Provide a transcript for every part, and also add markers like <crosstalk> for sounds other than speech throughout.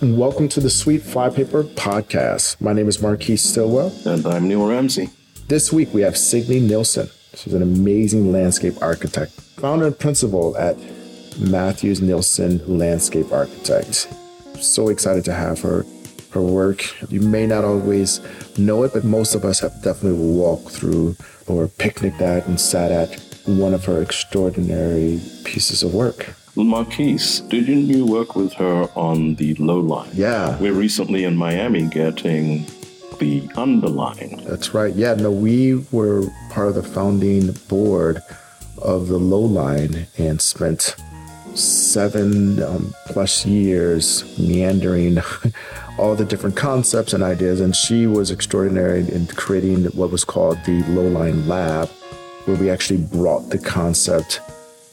Welcome to the Sweet Flypaper Podcast. My name is Marquise Stillwell. And I'm Neil Ramsey. This week we have Signe Nielsen. She's an amazing landscape architect, founder and principal at Mathews Nielsen Landscape Architect. So excited to have her. Her work, you may not always know it, but most of us have definitely walked through or picnicked at and sat at one of her extraordinary pieces of work. Marquise, didn't you work with her on the low line? Yeah. We're recently in Miami getting the underline. That's right. Yeah, no, we were part of the founding board of the low line and spent seven um, plus years meandering <laughs> all the different concepts and ideas. And she was extraordinary in creating what was called the Lowline Lab, where we actually brought the concept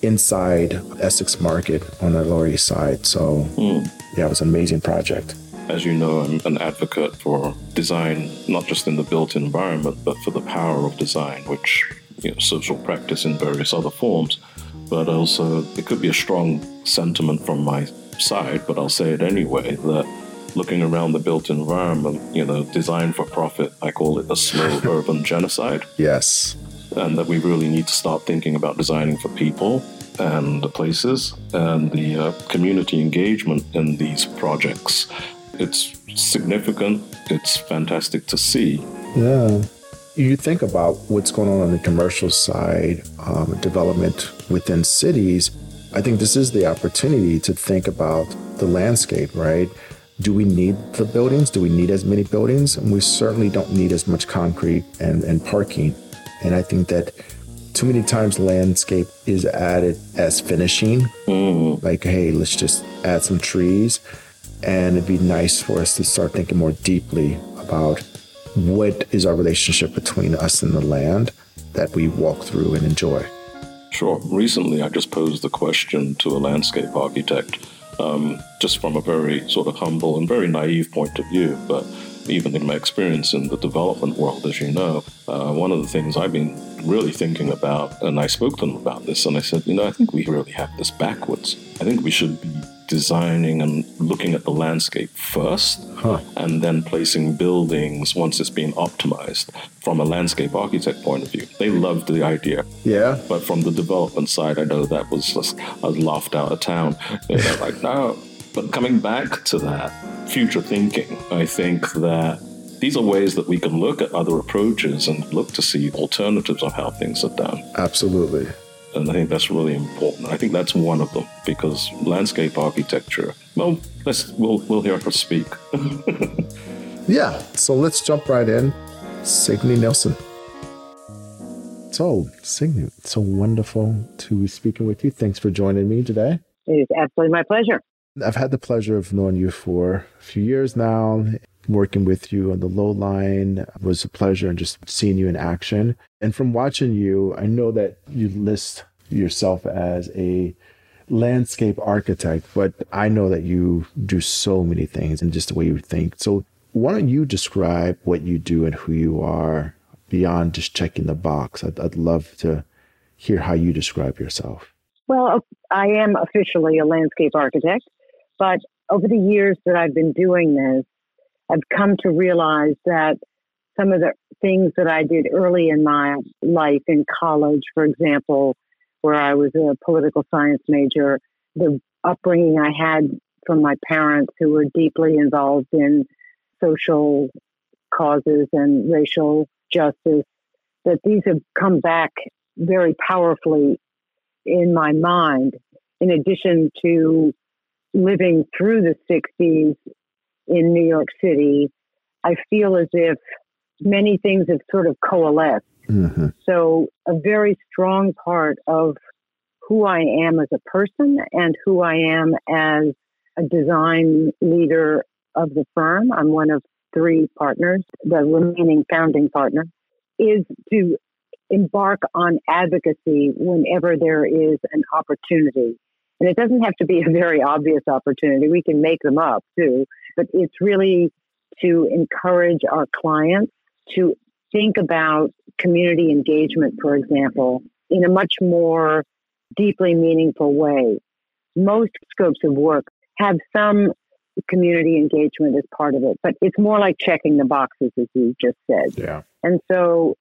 inside Essex Market on the Lower East Side. So, mm. yeah, it was an amazing project. As you know, I'm an advocate for design, not just in the built environment, but for the power of design, which you know, social practice in various other forms. But also, it could be a strong sentiment from my side, but I'll say it anyway that looking around the built environment, you know, design for profit, I call it a slow <laughs> urban genocide. Yes. And that we really need to start thinking about designing for people and the places and the uh, community engagement in these projects. It's significant, it's fantastic to see. Yeah. You think about what's going on on the commercial side, um, development within cities. I think this is the opportunity to think about the landscape, right? Do we need the buildings? Do we need as many buildings? And we certainly don't need as much concrete and, and parking. And I think that too many times landscape is added as finishing. Mm. Like, hey, let's just add some trees. And it'd be nice for us to start thinking more deeply about what is our relationship between us and the land that we walk through and enjoy. Sure. Recently, I just posed the question to a landscape architect, um, just from a very sort of humble and very naive point of view. But even in my experience in the development world, as you know, uh, one of the things I've been really thinking about, and I spoke to them about this, and I said, you know, I think we really have this backwards. I think we should be designing and looking at the landscape first, huh. and then placing buildings once it's been optimized from a landscape architect point of view. They loved the idea. Yeah. But from the development side, I know that was just, I was laughed out of town. Like, no. But coming back to that, future thinking, I think that these are ways that we can look at other approaches and look to see alternatives of how things are done. Absolutely. And I think that's really important. I think that's one of them because landscape architecture. Well, let's we'll we'll hear her speak. <laughs> yeah. So let's jump right in. Signe Nielsen. So, Signe, it's so wonderful to be speaking with you. Thanks for joining me today. It is absolutely my pleasure. I've had the pleasure of knowing you for a few years now. Working with you on the low line was a pleasure and just seeing you in action. And from watching you, I know that you list yourself as a landscape architect, but I know that you do so many things and just the way you think. So why don't you describe what you do and who you are beyond just checking the box? I'd, I'd love to hear how you describe yourself. Well, I am officially a landscape architect. But over the years that I've been doing this, I've come to realize that some of the things that I did early in my life in college, for example, where I was a political science major, the upbringing I had from my parents who were deeply involved in social causes and racial justice, that these have come back very powerfully in my mind, in addition to living through the 60s in New York City, I feel as if many things have sort of coalesced. Mm-hmm. So, a very strong part of who I am as a person and who I am as a design leader of the firm, I'm one of three partners, the remaining founding partner, is to embark on advocacy whenever there is an opportunity. And it doesn't have to be a very obvious opportunity. We can make them up too. But it's really to encourage our clients to think about community engagement, for example, in a much more deeply meaningful way. Most scopes of work have some community engagement as part of it, but it's more like checking the boxes, as you just said. Yeah. And so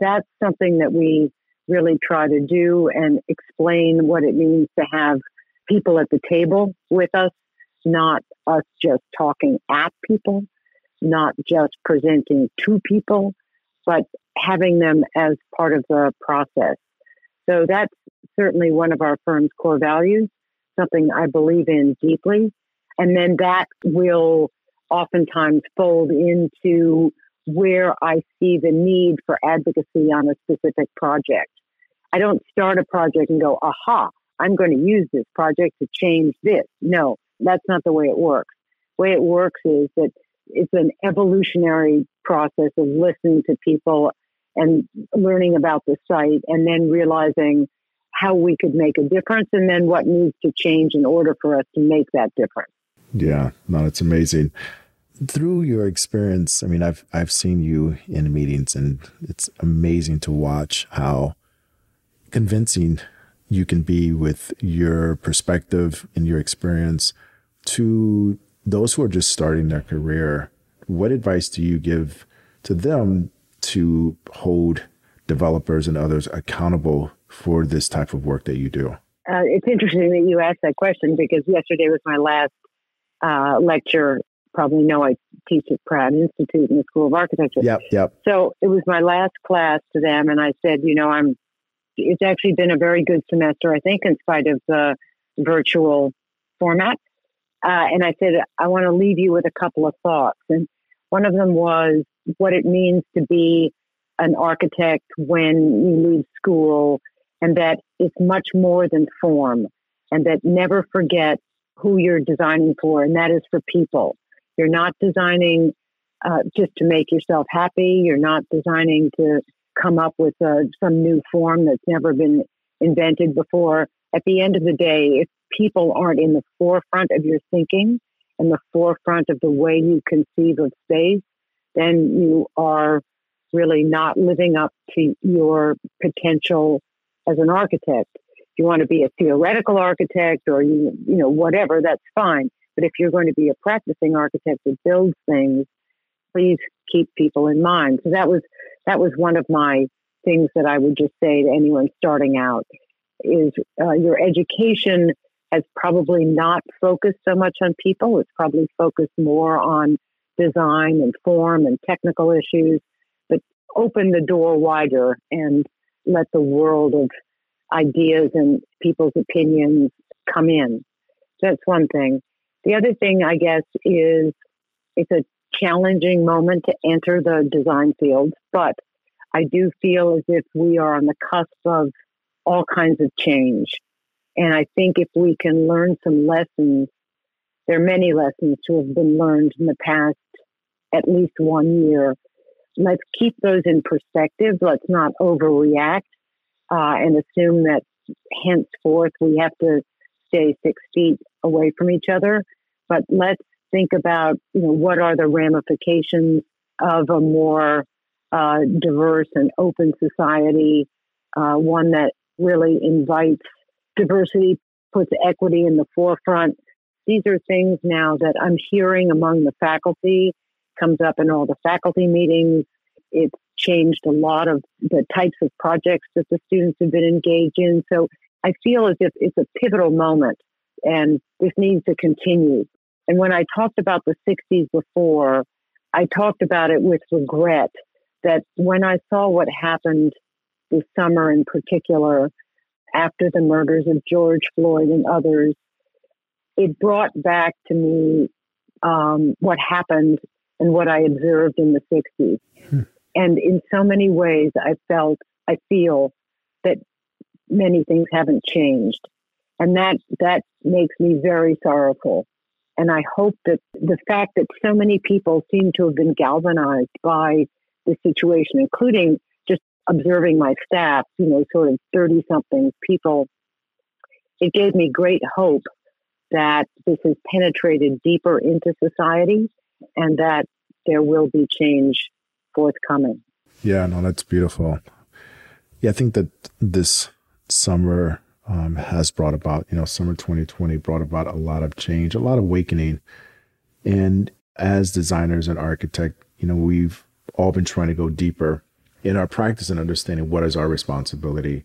that's something that we really try to do and explain what it means to have people at the table with us, not us just talking at people, not just presenting to people, but having them as part of the process. So that's certainly one of our firm's core values, something I believe in deeply. And then that will oftentimes fold into where I see the need for advocacy on a specific project. I don't start a project and go, aha, I'm going to use this project to change this. No, that's not the way it works. The way it works is that it's an evolutionary process of listening to people and learning about the site and then realizing how we could make a difference and then what needs to change in order for us to make that difference. Yeah, no, it's amazing. Through your experience, I mean, I've I've seen you in meetings, and it's amazing to watch how convincing you can be with your perspective and your experience to those who are just starting their career. What advice do you give to them to hold developers and others accountable for this type of work that you do? Uh, it's interesting that you asked that question because yesterday was my last uh, lecture. Probably know I teach at Pratt Institute in the School of Architecture. Yep, yep. So it was my last class to them, and I said, you know, I'm. It's actually been a very good semester, I think, in spite of the virtual format. Uh, and I said, I want to leave you with a couple of thoughts. And one of them was what it means to be an architect when you leave school, and that it's much more than form, and that never forget who you're designing for, and that is for people. You're not designing uh, just to make yourself happy. You're not designing to come up with uh, some new form that's never been invented before. At the end of the day, if people aren't in the forefront of your thinking and the forefront of the way you conceive of space, then you are really not living up to your potential as an architect. If you want to be a theoretical architect or you you know whatever, that's fine. But if you're going to be a practicing architect that builds things, please keep people in mind. So that was that was one of my things that I would just say to anyone starting out is uh, your education has probably not focused so much on people. It's probably focused more on design and form and technical issues, but open the door wider and let the world of ideas and people's opinions come in. That's one thing. The other thing, I guess, is it's a challenging moment to enter the design field, but I do feel as if we are on the cusp of all kinds of change. And I think if we can learn some lessons, there are many lessons to have been learned in the past at least one year. Let's keep those in perspective. Let's not overreact uh, and assume that henceforth we have to stay six feet away from each other. But let's think about, you know, what are the ramifications of a more uh, diverse and open society, uh, one that really invites diversity, puts equity in the forefront. These are things now that I'm hearing among the faculty, comes up in all the faculty meetings. It's changed a lot of the types of projects that the students have been engaged in. So I feel as if it's a pivotal moment and this needs to continue. And when I talked about the 60s before, I talked about it with regret that when I saw what happened this summer in particular, after the murders of George Floyd and others, it brought back to me um, what happened and what I observed in the 60s. Hmm. And in so many ways, I felt, I feel that many things haven't changed. And that, that makes me very sorrowful. And I hope that the fact that so many people seem to have been galvanized by the situation, including just observing my staff, you know, sort of 30 something people, it gave me great hope that this has penetrated deeper into society and that there will be change forthcoming. Yeah, no, that's beautiful. Yeah, I think that this summer um, has brought about, you know, summer 2020 brought about a lot of change, a lot of awakening. And as designers and architects, you know, we've all been trying to go deeper in our practice and understanding what is our responsibility.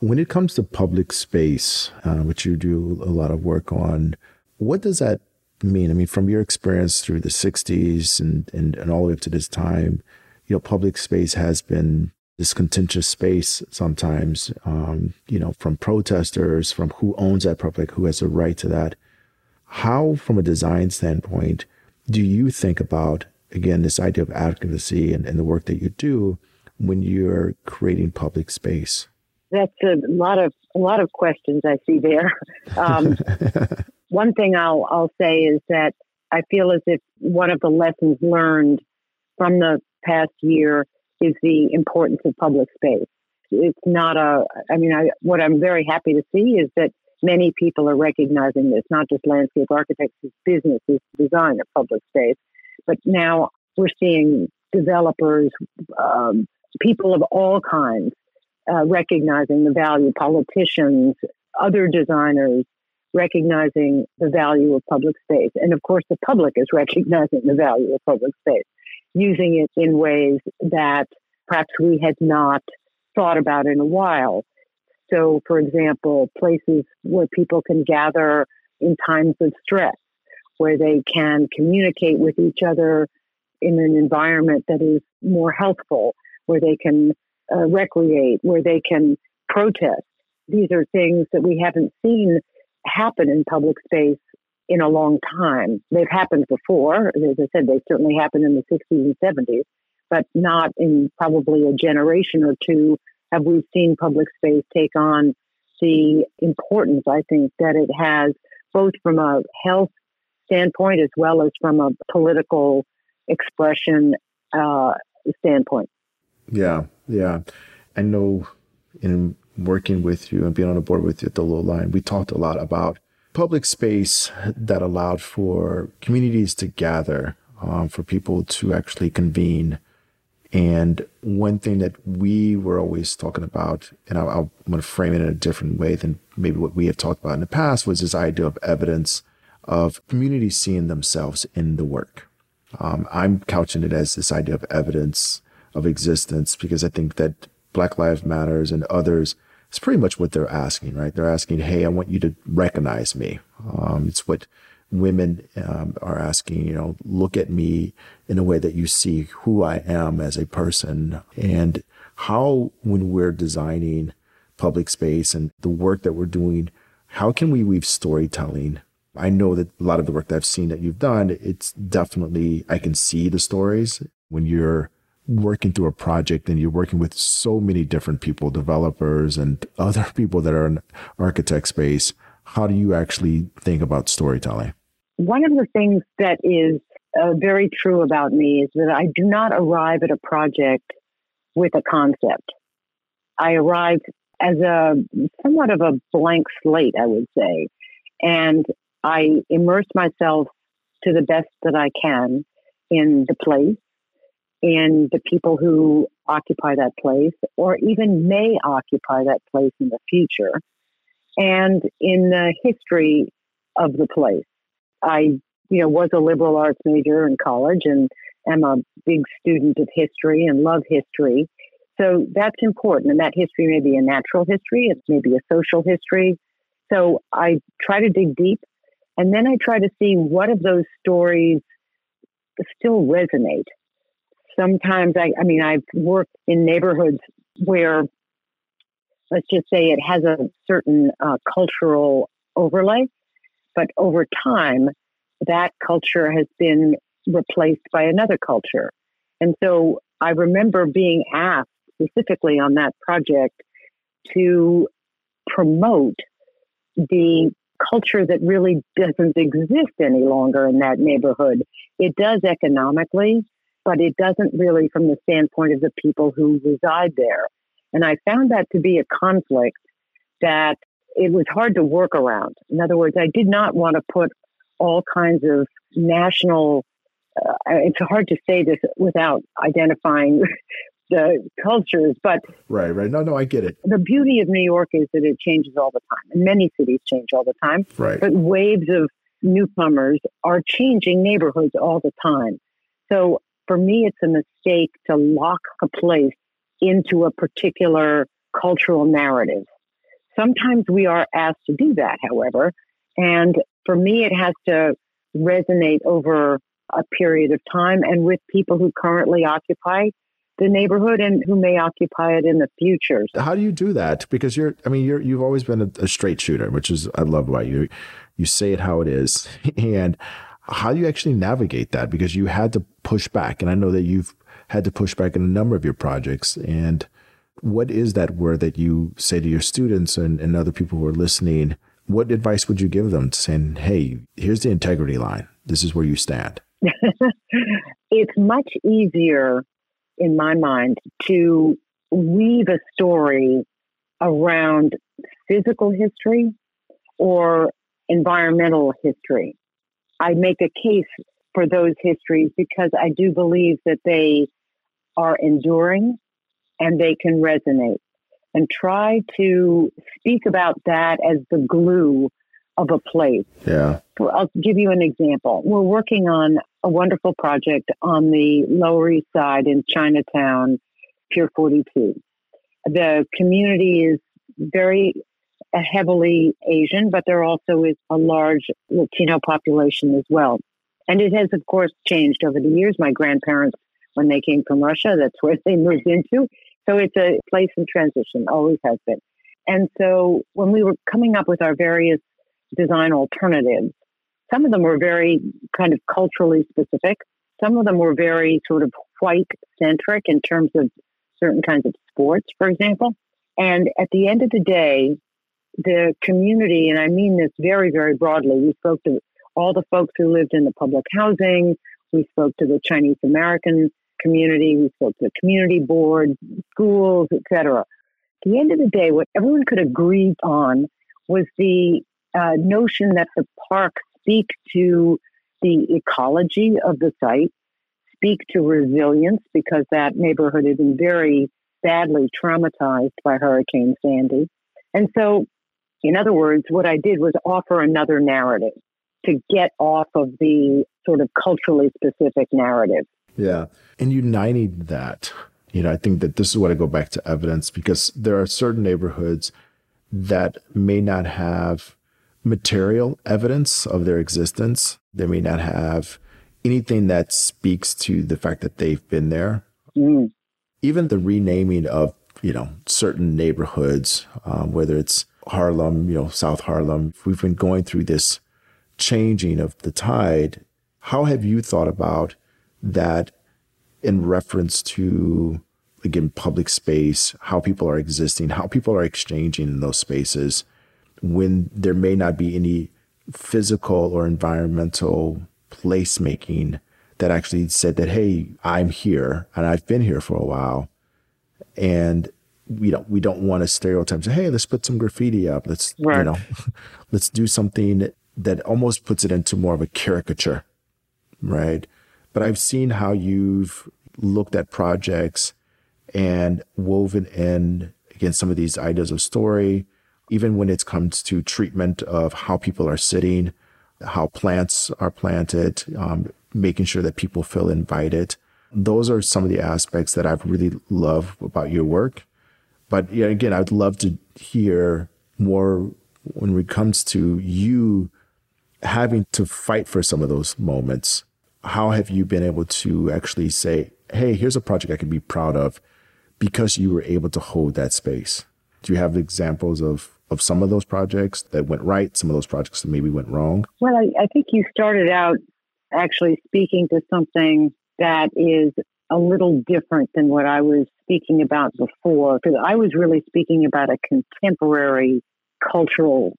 When it comes to public space, uh, which you do a lot of work on, what does that mean? I mean, from your experience through the 60s and, and, and all the way up to this time, you know, public space has been this contentious space sometimes, um, you know, from protesters, from who owns that public, who has a right to that. How, from a design standpoint, do you think about, again, this idea of advocacy and, and the work that you do when you're creating public space? That's a lot of a lot of questions I see there. Um, <laughs> one thing I'll I'll say is that I feel as if one of the lessons learned from the past year is the importance of public space. It's not a, I mean, I, what I'm very happy to see is that many people are recognizing this, not just landscape architects, it's business is design of public space, but now we're seeing developers, um, people of all kinds uh, recognizing the value, politicians, other designers recognizing the value of public space. And of course, the public is <laughs> recognizing the value of public space using it in ways that perhaps we had not thought about in a while. So, for example, places where people can gather in times of stress, where they can communicate with each other in an environment that is more healthful, where they can uh, recreate, where they can protest. These are things that we haven't seen happen in public space in a long time. They've happened before. As I said, they certainly happened in the 60s and 70s, but not in probably a generation or two have we seen public space take on the importance, I think, that it has, both from a health standpoint as well as from a political expression uh, standpoint. Yeah, yeah. I know in working with you and being on a board with you at the Low Line, we talked a lot about public space that allowed for communities to gather, um, for people to actually convene. And one thing that we were always talking about, and I'll, I'm going to frame it in a different way than maybe what we have talked about in the past, was this idea of evidence of communities seeing themselves in the work. Um, I'm couching it as this idea of evidence of existence because I think that Black Lives Matters and others it's pretty much what they're asking, right? They're asking, "Hey, I want you to recognize me." Um, it's what women um, are asking. You know, look at me in a way that you see who I am as a person, and how when we're designing public space and the work that we're doing, how can we weave storytelling? I know that a lot of the work that I've seen that you've done, it's definitely I can see the stories when you're working through a project and you're working with so many different people, developers and <laughs> other people that are in architect space, how do you actually think about storytelling? One of the things that is uh, very true about me is that I do not arrive at a project with a concept. I arrive as a somewhat of a blank slate, I would say, and I immerse myself to the best that I can in the place in the people who occupy that place or even may occupy that place in the future and in the history of the place. I, you know, was a liberal arts major in college and am a big student of history and love history. So that's important. And that history may be a natural history, it may be a social history. So I try to dig deep and then I try to see what of those stories still resonate sometimes I, I mean, I've worked in neighborhoods where, let's just say, it has a certain uh, cultural overlay, but over time, that culture has been replaced by another culture. And so I remember being asked specifically on that project to promote the culture that really doesn't exist any longer in that neighborhood. It does economically, but it doesn't really from the standpoint of the people who reside there. And I found that to be a conflict that it was hard to work around. In other words, I did not want to put all kinds of national, uh, it's hard to say this without identifying <laughs> the cultures. But right, right. No, no, I get it. The beauty of New York is that it changes all the time, and many cities change all the time. Right. But waves of newcomers are changing neighborhoods all the time. So for me, it's a mistake to lock a place into a particular cultural narrative. Sometimes we are asked to do that, however. And for me, it has to resonate over a period of time and with people who currently occupy the neighborhood and who may occupy it in the future. How do you do that? Because you're, I mean, you're, you've always been a, a straight shooter, which is, I love about you. You say it how it is. <laughs> And how do you actually navigate that? Because you had to push back. And I know that you've had to push back in a number of your projects. And what is that word that you say to your students and, and other people who are listening? What advice would you give them saying, hey, here's the integrity line. This is where you stand? <laughs> it's much easier, in my mind, to weave a story around physical history or environmental history. I make a case for those histories because I do believe that they are enduring and they can resonate. And try to speak about that as the glue of a place. Yeah. I'll give you an example. We're working on a wonderful project on the Lower East Side in Chinatown, Pier 42. The community is very heavily Asian, but there also is a large Latino population as well. And it has, of course, changed over the years. My grandparents, when they came from Russia, that's <laughs> where they moved into. So it's a place in transition, always has been. And so when we were coming up with our various design alternatives, some of them were very kind of culturally specific. Some of them were very sort of white centric in terms of certain kinds of sports, for example. And at the end of the day, the community, and I mean this very, very broadly, we spoke to all the folks who lived in the public housing. We spoke to the Chinese American community. We spoke to the community board, schools, etc. At the end of the day, what everyone could agree on was the uh, notion that the park speak to the ecology of the site, speak to resilience because that neighborhood had been very badly traumatized by Hurricane Sandy. And so, in other words, what I did was offer another narrative to get off of the sort of culturally specific narrative. Yeah. And uniting that, you know, I think that this is what I go back to evidence because there are certain neighborhoods that may not have material evidence of their existence. They may not have anything that speaks to the fact that they've been there. Mm. Even the renaming of, you know, certain neighborhoods, um, whether it's Harlem, you know, South Harlem, we've been going through this changing of the tide. How have you thought about that in reference to, again, public space, how people are existing, how people are exchanging in those spaces? when there may not be any physical or environmental placemaking that actually said that, hey, I'm here and I've been here for a while. And we don't we don't want to stereotype say, hey, let's put some graffiti up. Let's right. you know, <laughs> let's do something that almost puts it into more of a caricature. Right. But I've seen how you've looked at projects and woven in again some of these ideas of story, even when it comes to treatment of how people are sitting, how plants are planted, um, making sure that people feel invited. Those are some of the aspects that I've really loved about your work. But yeah, again, I'd love to hear more when it comes to you having to fight for some of those moments. How have you been able to actually say, hey, here's a project I can be proud of because you were able to hold that space? Do you have examples of of some of those projects that went right, some of those projects that maybe went wrong? Well, I, I think you started out actually speaking to something that is a little different than what I was speaking about before, because I was really speaking about a contemporary cultural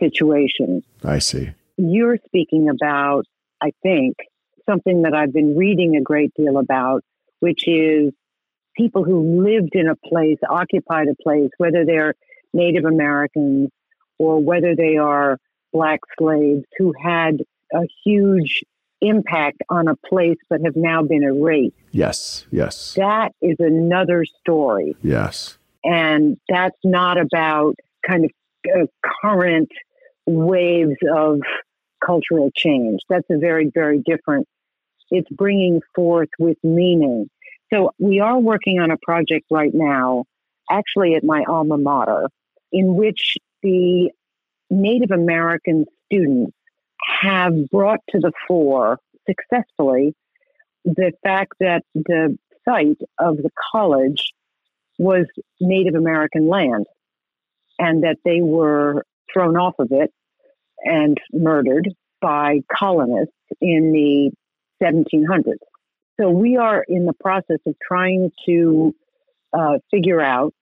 situation. I see. You're speaking about, I think, something that I've been reading a great deal about, which is people who lived in a place, occupied a place, whether they're Native Americans or whether they are black slaves who had a huge impact on a place but have now been erased. Yes, yes. That is another story. Yes. And that's not about kind of uh, current waves of cultural change. That's a very, very different. It's bringing forth with meaning. So we are working on a project right now, actually at my alma mater, in which the Native American students have brought to the fore successfully the fact that the site of the college was Native American land and that they were thrown off of it and murdered by colonists in the 1700s. So we are in the process of trying to uh, figure out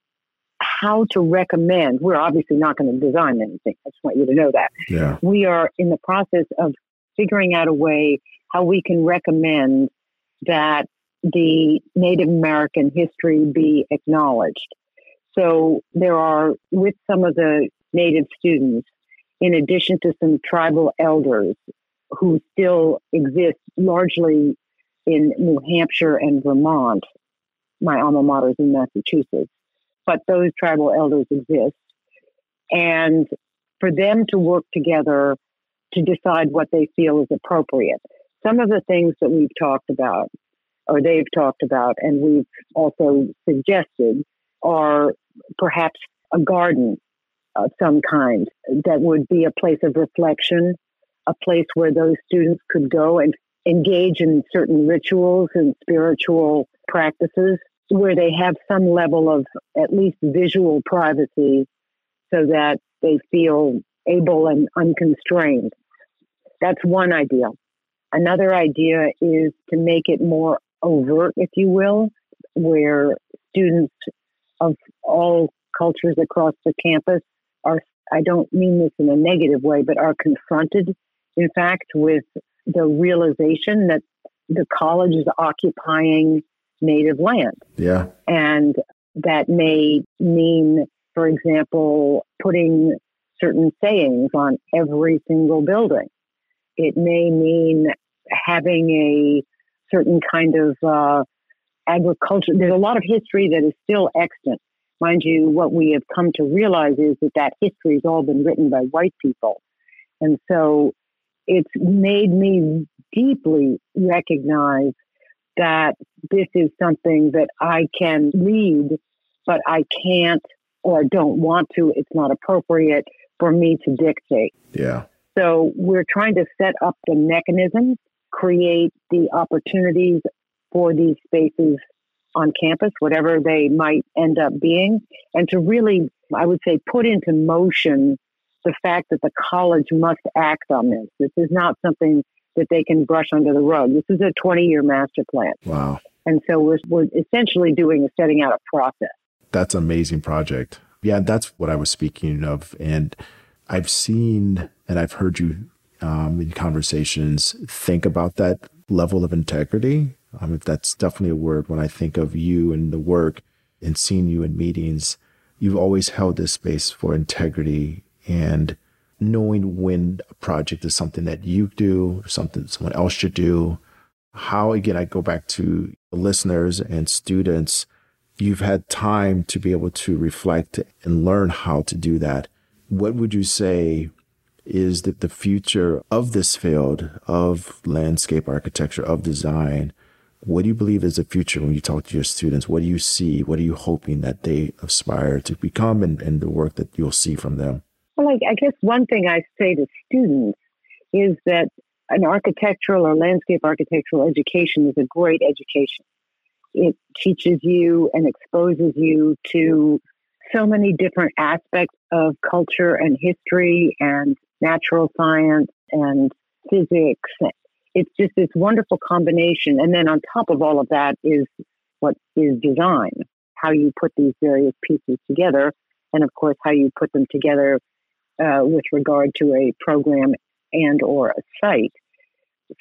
how to recommend. We're obviously not going to design anything. I just want you to know that. Yeah. We are in the process of figuring out a way how we can recommend that the Native American history be acknowledged. So there are, with some of the Native students, in addition to some tribal elders who still exist largely in New Hampshire and Vermont, my alma mater is in Massachusetts, but those tribal elders exist. And for them to work together to decide what they feel is appropriate. Some of the things that we've talked about, or they've talked about, and we've also suggested, are perhaps a garden of some kind that would be a place of reflection, a place where those students could go and engage in certain rituals and spiritual practices where they have some level of at least visual privacy so that they feel able and unconstrained. That's one idea. Another idea is to make it more overt, if you will, where students of all cultures across the campus are, I don't mean this in a negative way, but are confronted, in fact, with the realization that the college is occupying native land. Yeah. And that may mean, for example, putting certain sayings on every single building. It may mean having a certain kind of uh, agriculture. There's a lot of history that is still extant. Mind you, what we have come to realize is that that history has all been written by white people. And so it's made me deeply recognize that this is something that I can lead, but I can't or don't want to. It's not appropriate for me to dictate. Yeah. So we're trying to set up the mechanisms, create the opportunities for these spaces on campus, whatever they might end up being, and to really, I would say, put into motion the fact that the college must act on this. This is not something that they can brush under the rug. This is a 20 year master plan. Wow. And so we're, we're essentially doing is setting out a process. That's an amazing project. Yeah, that's what I was speaking of. And I've seen and I've heard you um, in conversations think about that level of integrity. Um, if that's definitely a word, when I think of you and the work and seeing you in meetings, you've always held this space for integrity and knowing when a project is something that you do, something someone else should do. How, again, I go back to listeners and students, you've had time to be able to reflect and learn how to do that. What would you say is that the future of this field of landscape architecture, of design? What do you believe is the future when you talk to your students? What do you see? What are you hoping that they aspire to become and, and the work that you'll see from them? Well, I, I guess one thing I say to students is that an architectural or landscape architectural education is a great education. It teaches you and exposes you to so many different aspects of culture and history and natural science and physics. It's just this wonderful combination. And then on top of all of that is what is design, how you put these various pieces together. And of course, how you put them together uh, with regard to a program and or a site.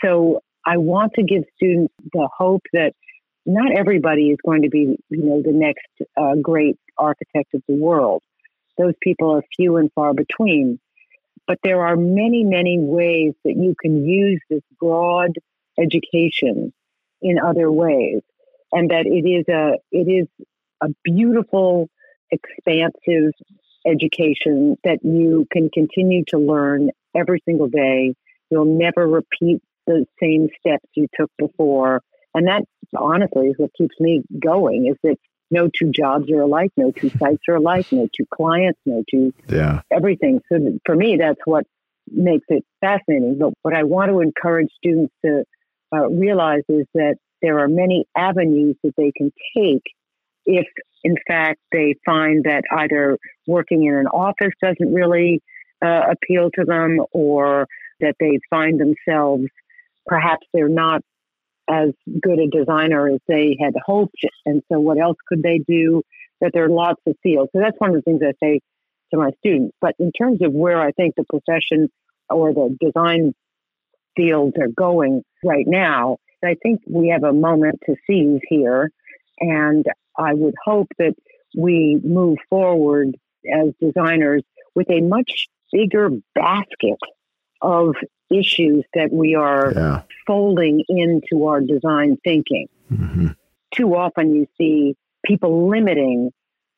So I want to give students the hope that not everybody is going to be, you know, the next uh, great architect of the world. Those people are few and far between. But there are many, many ways that you can use this broad education in other ways. And that it is a it is a beautiful, expansive education that you can continue to learn every single day. You'll never repeat the same steps you took before. And that honestly is what keeps me going is that no two jobs are alike, no two <laughs> sites are alike, no two clients, no two yeah. everything. So for me, that's what makes it fascinating. But what I want to encourage students to uh, realize is that there are many avenues that they can take if, in fact, they find that either working in an office doesn't really uh, appeal to them or that they find themselves perhaps they're not as good a designer as they had hoped. And so, what else could they do? That there are lots of fields. So, that's one of the things I say to my students. But in terms of where I think the profession or the design fields are going right now, I think we have a moment to seize here. And I would hope that we move forward as designers with a much bigger basket of issues that we are yeah. folding into our design thinking. Mm-hmm. Too often you see people limiting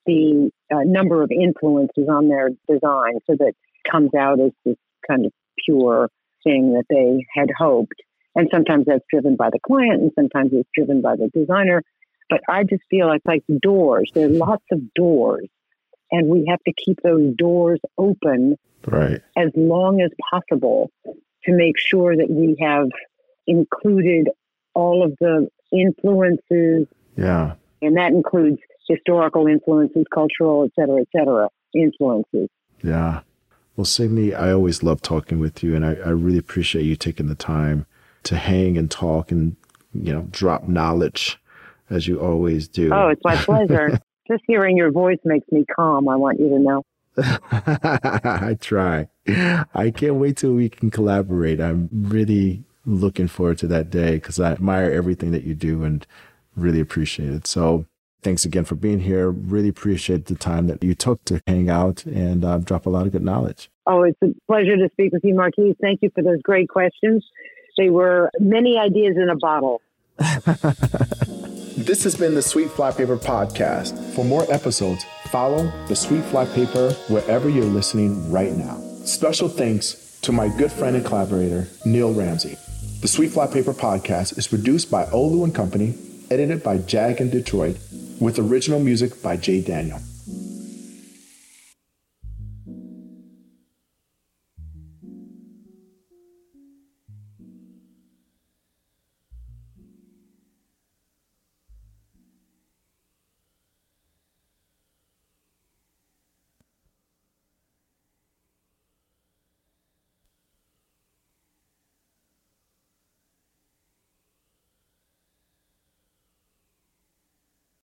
the uh, number of influences on their design so that comes out as this kind of pure thing that they had hoped. And sometimes that's driven by the client and sometimes it's driven by the designer. But I just feel like like doors. There are lots of doors. And we have to keep those doors open right. as long as possible to make sure that we have included all of the influences. Yeah. And that includes historical influences, cultural, et cetera, et cetera, influences. Yeah. Well, Signe, I always love talking with you, and I, I really appreciate you taking the time to hang and talk and, you know, drop knowledge as you always do. Oh, it's my <laughs> pleasure. Just hearing your voice makes me calm, I want you to know. <laughs> I try. I can't wait till we can collaborate. I'm really looking forward to that day because I admire everything that you do and really appreciate it. So thanks again for being here. Really appreciate the time that you took to hang out and uh, drop a lot of good knowledge. Oh, it's a pleasure to speak with you, Marquise. Thank you for those great questions. They were many ideas in a bottle. <laughs> this has been the Sweet Flypaper Podcast. For more episodes, follow the Sweet Flypaper wherever you're listening right now. Special thanks to my good friend and collaborator, Neil Ramsey. The Sweet Flypaper Podcast is produced by Olu and Company, edited by Jag in Detroit, with original music by Jay Daniel.